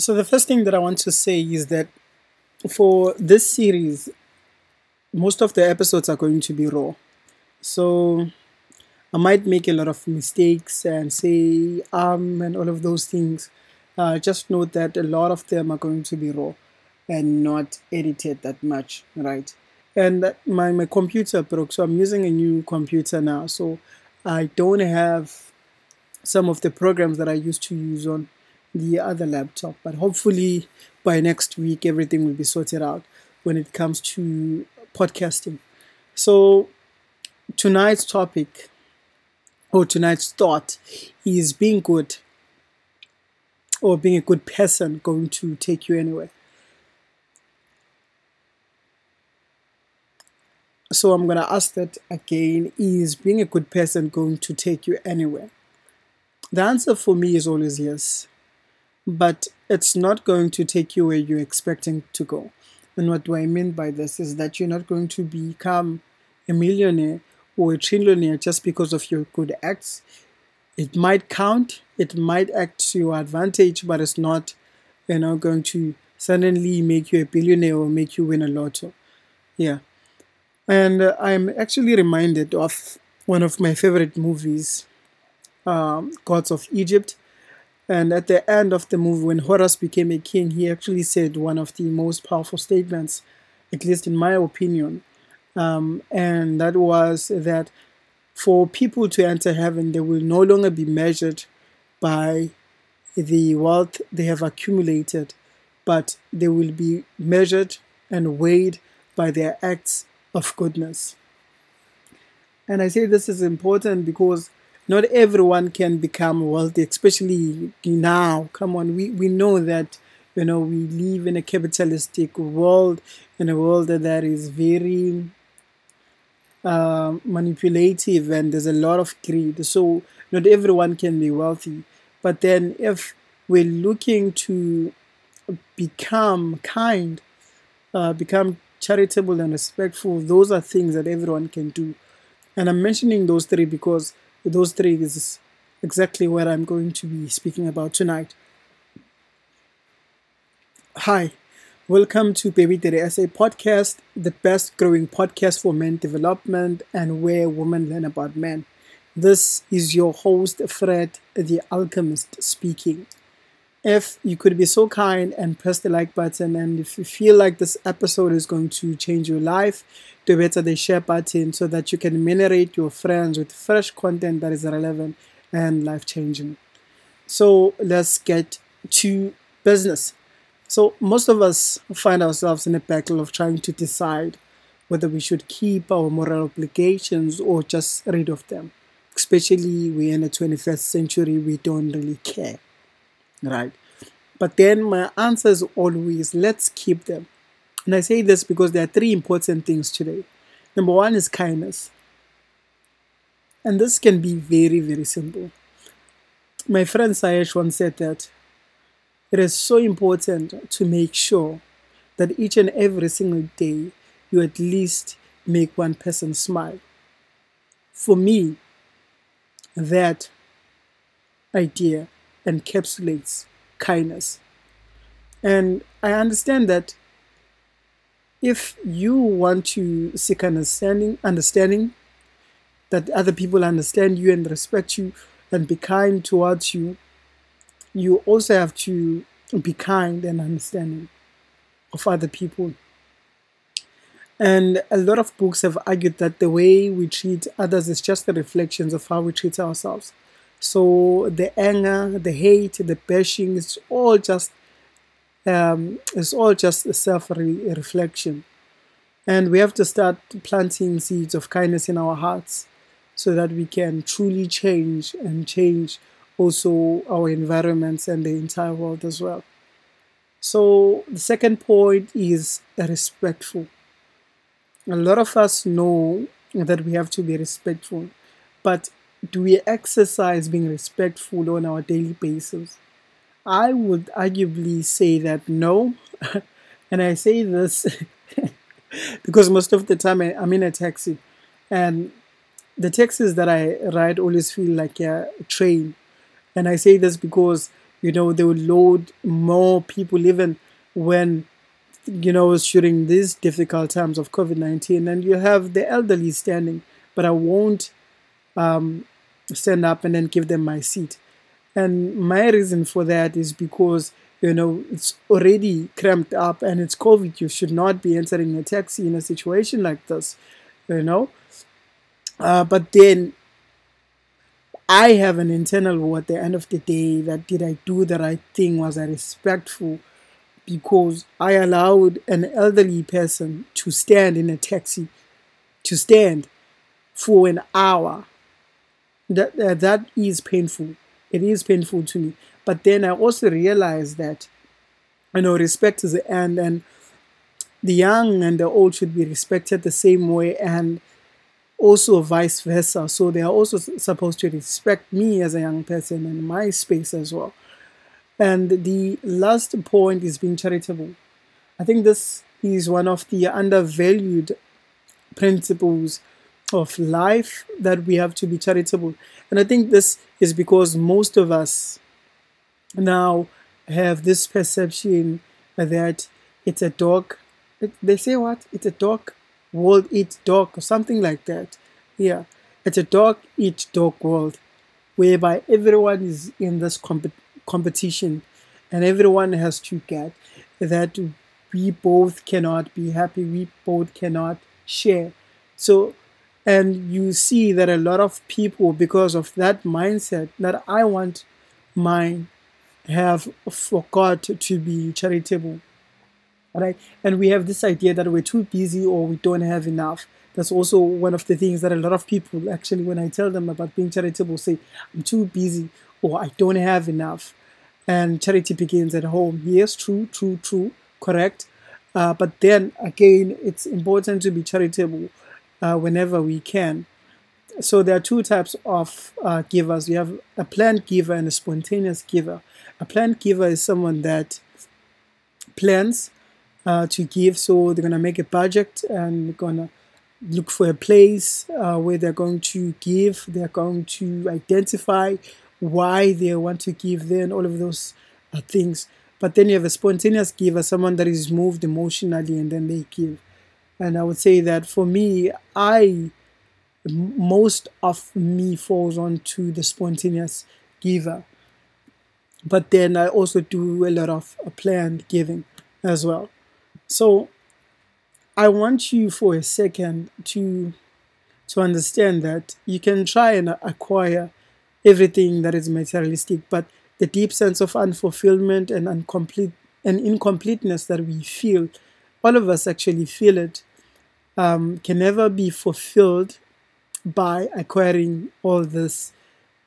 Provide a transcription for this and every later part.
So, the first thing that I want to say is that for this series, most of the episodes are going to be raw. So, I might make a lot of mistakes and say um and all of those things. Uh, just note that a lot of them are going to be raw and not edited that much, right? And my, my computer broke, so I'm using a new computer now. So I don't have some of the programs that I used to use on the other laptop. But hopefully by next week, everything will be sorted out when it comes to podcasting. So tonight's topic or tonight's thought is being good or being a good person going to take you anywhere. So I'm going to ask that again is being a good person going to take you anywhere? The answer for me is always yes. But it's not going to take you where you're expecting to go. And what do I mean by this is that you're not going to become a millionaire or a trillionaire just because of your good acts. It might count, it might act to your advantage, but it's not, you know, going to suddenly make you a billionaire or make you win a lotto. Yeah. And uh, I'm actually reminded of one of my favorite movies, um, Gods of Egypt. And at the end of the movie, when Horus became a king, he actually said one of the most powerful statements, at least in my opinion. Um, and that was that for people to enter heaven, they will no longer be measured by the wealth they have accumulated, but they will be measured and weighed by their acts of goodness. And I say this is important because not everyone can become wealthy, especially now. Come on, we, we know that you know we live in a capitalistic world, in a world that is very uh, manipulative and there's a lot of greed. So not everyone can be wealthy. But then if we're looking to become kind, uh, become charitable and respectful, those are things that everyone can do. And I'm mentioning those three because those three is exactly what I'm going to be speaking about tonight. Hi, welcome to Baby Daddy SA podcast, the best growing podcast for men development and where women learn about men. This is your host, Fred the Alchemist, speaking if you could be so kind and press the like button and if you feel like this episode is going to change your life do better the share button so that you can minerate your friends with fresh content that is relevant and life changing so let's get to business. So most of us find ourselves in a battle of trying to decide whether we should keep our moral obligations or just rid of them. Especially we're in the 21st century we don't really care right? But then my answer is always let's keep them. And I say this because there are three important things today. Number one is kindness. And this can be very, very simple. My friend Sayesh once said that it is so important to make sure that each and every single day you at least make one person smile. For me, that idea encapsulates kindness. And I understand that if you want to seek understanding, understanding that other people understand you and respect you and be kind towards you, you also have to be kind and understanding of other people. And a lot of books have argued that the way we treat others is just the reflections of how we treat ourselves. So the anger, the hate, the bashing is all just um, it's all just a self-reflection, and we have to start planting seeds of kindness in our hearts, so that we can truly change and change also our environments and the entire world as well. So the second point is respectful. A lot of us know that we have to be respectful, but do we exercise being respectful on our daily basis? I would arguably say that no. and I say this because most of the time I, am in a taxi and the taxis that I ride always feel like a train. And I say this because you know, they would load more people even when you know, it's during these difficult times of COVID 19, and you have the elderly standing, but I won't um, stand up and then give them my seat. And my reason for that is because, you know, it's already cramped up and it's COVID. You should not be entering a taxi in a situation like this, you know. Uh, but then I have an internal war at the end of the day that did I do the right thing? Was I respectful? because I allowed an elderly person to stand in a taxi, to stand for an hour. That, uh, that is painful. It is painful to me. But then I also realized that, you know, respect is the end, and the young and the old should be respected the same way, and also vice versa. So they are also supposed to respect me as a young person and my space as well. And the last point is being charitable. I think this is one of the undervalued principles of life that we have to be charitable. And I think this is because most of us now have this perception that it's a dog. They say what? It's a dog world eat dog or something like that. Yeah, it's a dog eat dog world whereby everyone is in this competition competition and everyone has to get that we both cannot be happy we both cannot share so and you see that a lot of people because of that mindset that i want mine have forgot to be charitable right and we have this idea that we're too busy or we don't have enough that's also one of the things that a lot of people actually when i tell them about being charitable say i'm too busy or i don't have enough and charity begins at home. Yes, true, true, true, correct. Uh, but then again, it's important to be charitable uh, whenever we can. So there are two types of uh, givers. You have a planned giver and a spontaneous giver. A planned giver is someone that plans uh, to give, so they're gonna make a budget and they're gonna look for a place uh, where they're going to give. They're going to identify why they want to give, then all of those uh, things. But then you have a spontaneous giver, someone that is moved emotionally and then they give. And I would say that for me, I most of me falls onto the spontaneous giver. But then I also do a lot of uh, planned giving as well. So I want you for a second to to understand that you can try and acquire everything that is materialistic, but the deep sense of unfulfillment and incomplete and incompleteness that we feel, all of us actually feel it, um, can never be fulfilled by acquiring all this,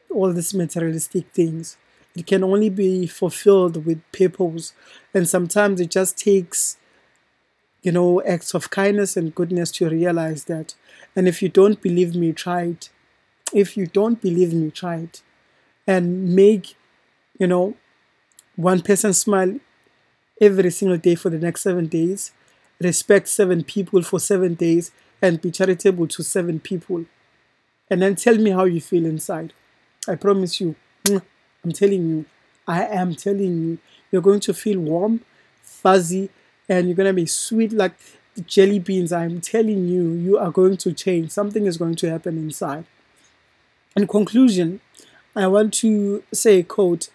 all these materialistic things. It can only be fulfilled with purpose, and sometimes it just takes, you know, acts of kindness and goodness to realize that. And if you don't believe me, try it if you don't believe me, try it and make, you know, one person smile every single day for the next seven days. Respect seven people for seven days and be charitable to seven people. And then tell me how you feel inside. I promise you, I'm telling you, I am telling you, you're going to feel warm, fuzzy, and you're going to be sweet like jelly beans. I'm telling you, you are going to change. Something is going to happen inside. In conclusion, I want to say a quote.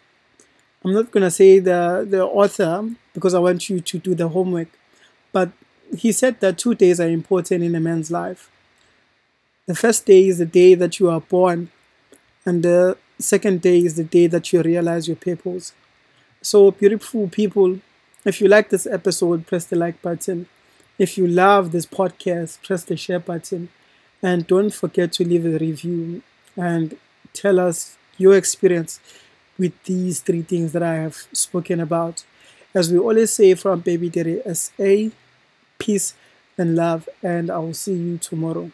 I'm not going to say the, the author because I want you to do the homework, but he said that two days are important in a man's life. The first day is the day that you are born, and the second day is the day that you realize your purpose. So, beautiful people, if you like this episode, press the like button. If you love this podcast, press the share button. And don't forget to leave a review and tell us your experience with these three things that I have spoken about. As we always say from Baby Daddy SA, peace and love, and I will see you tomorrow.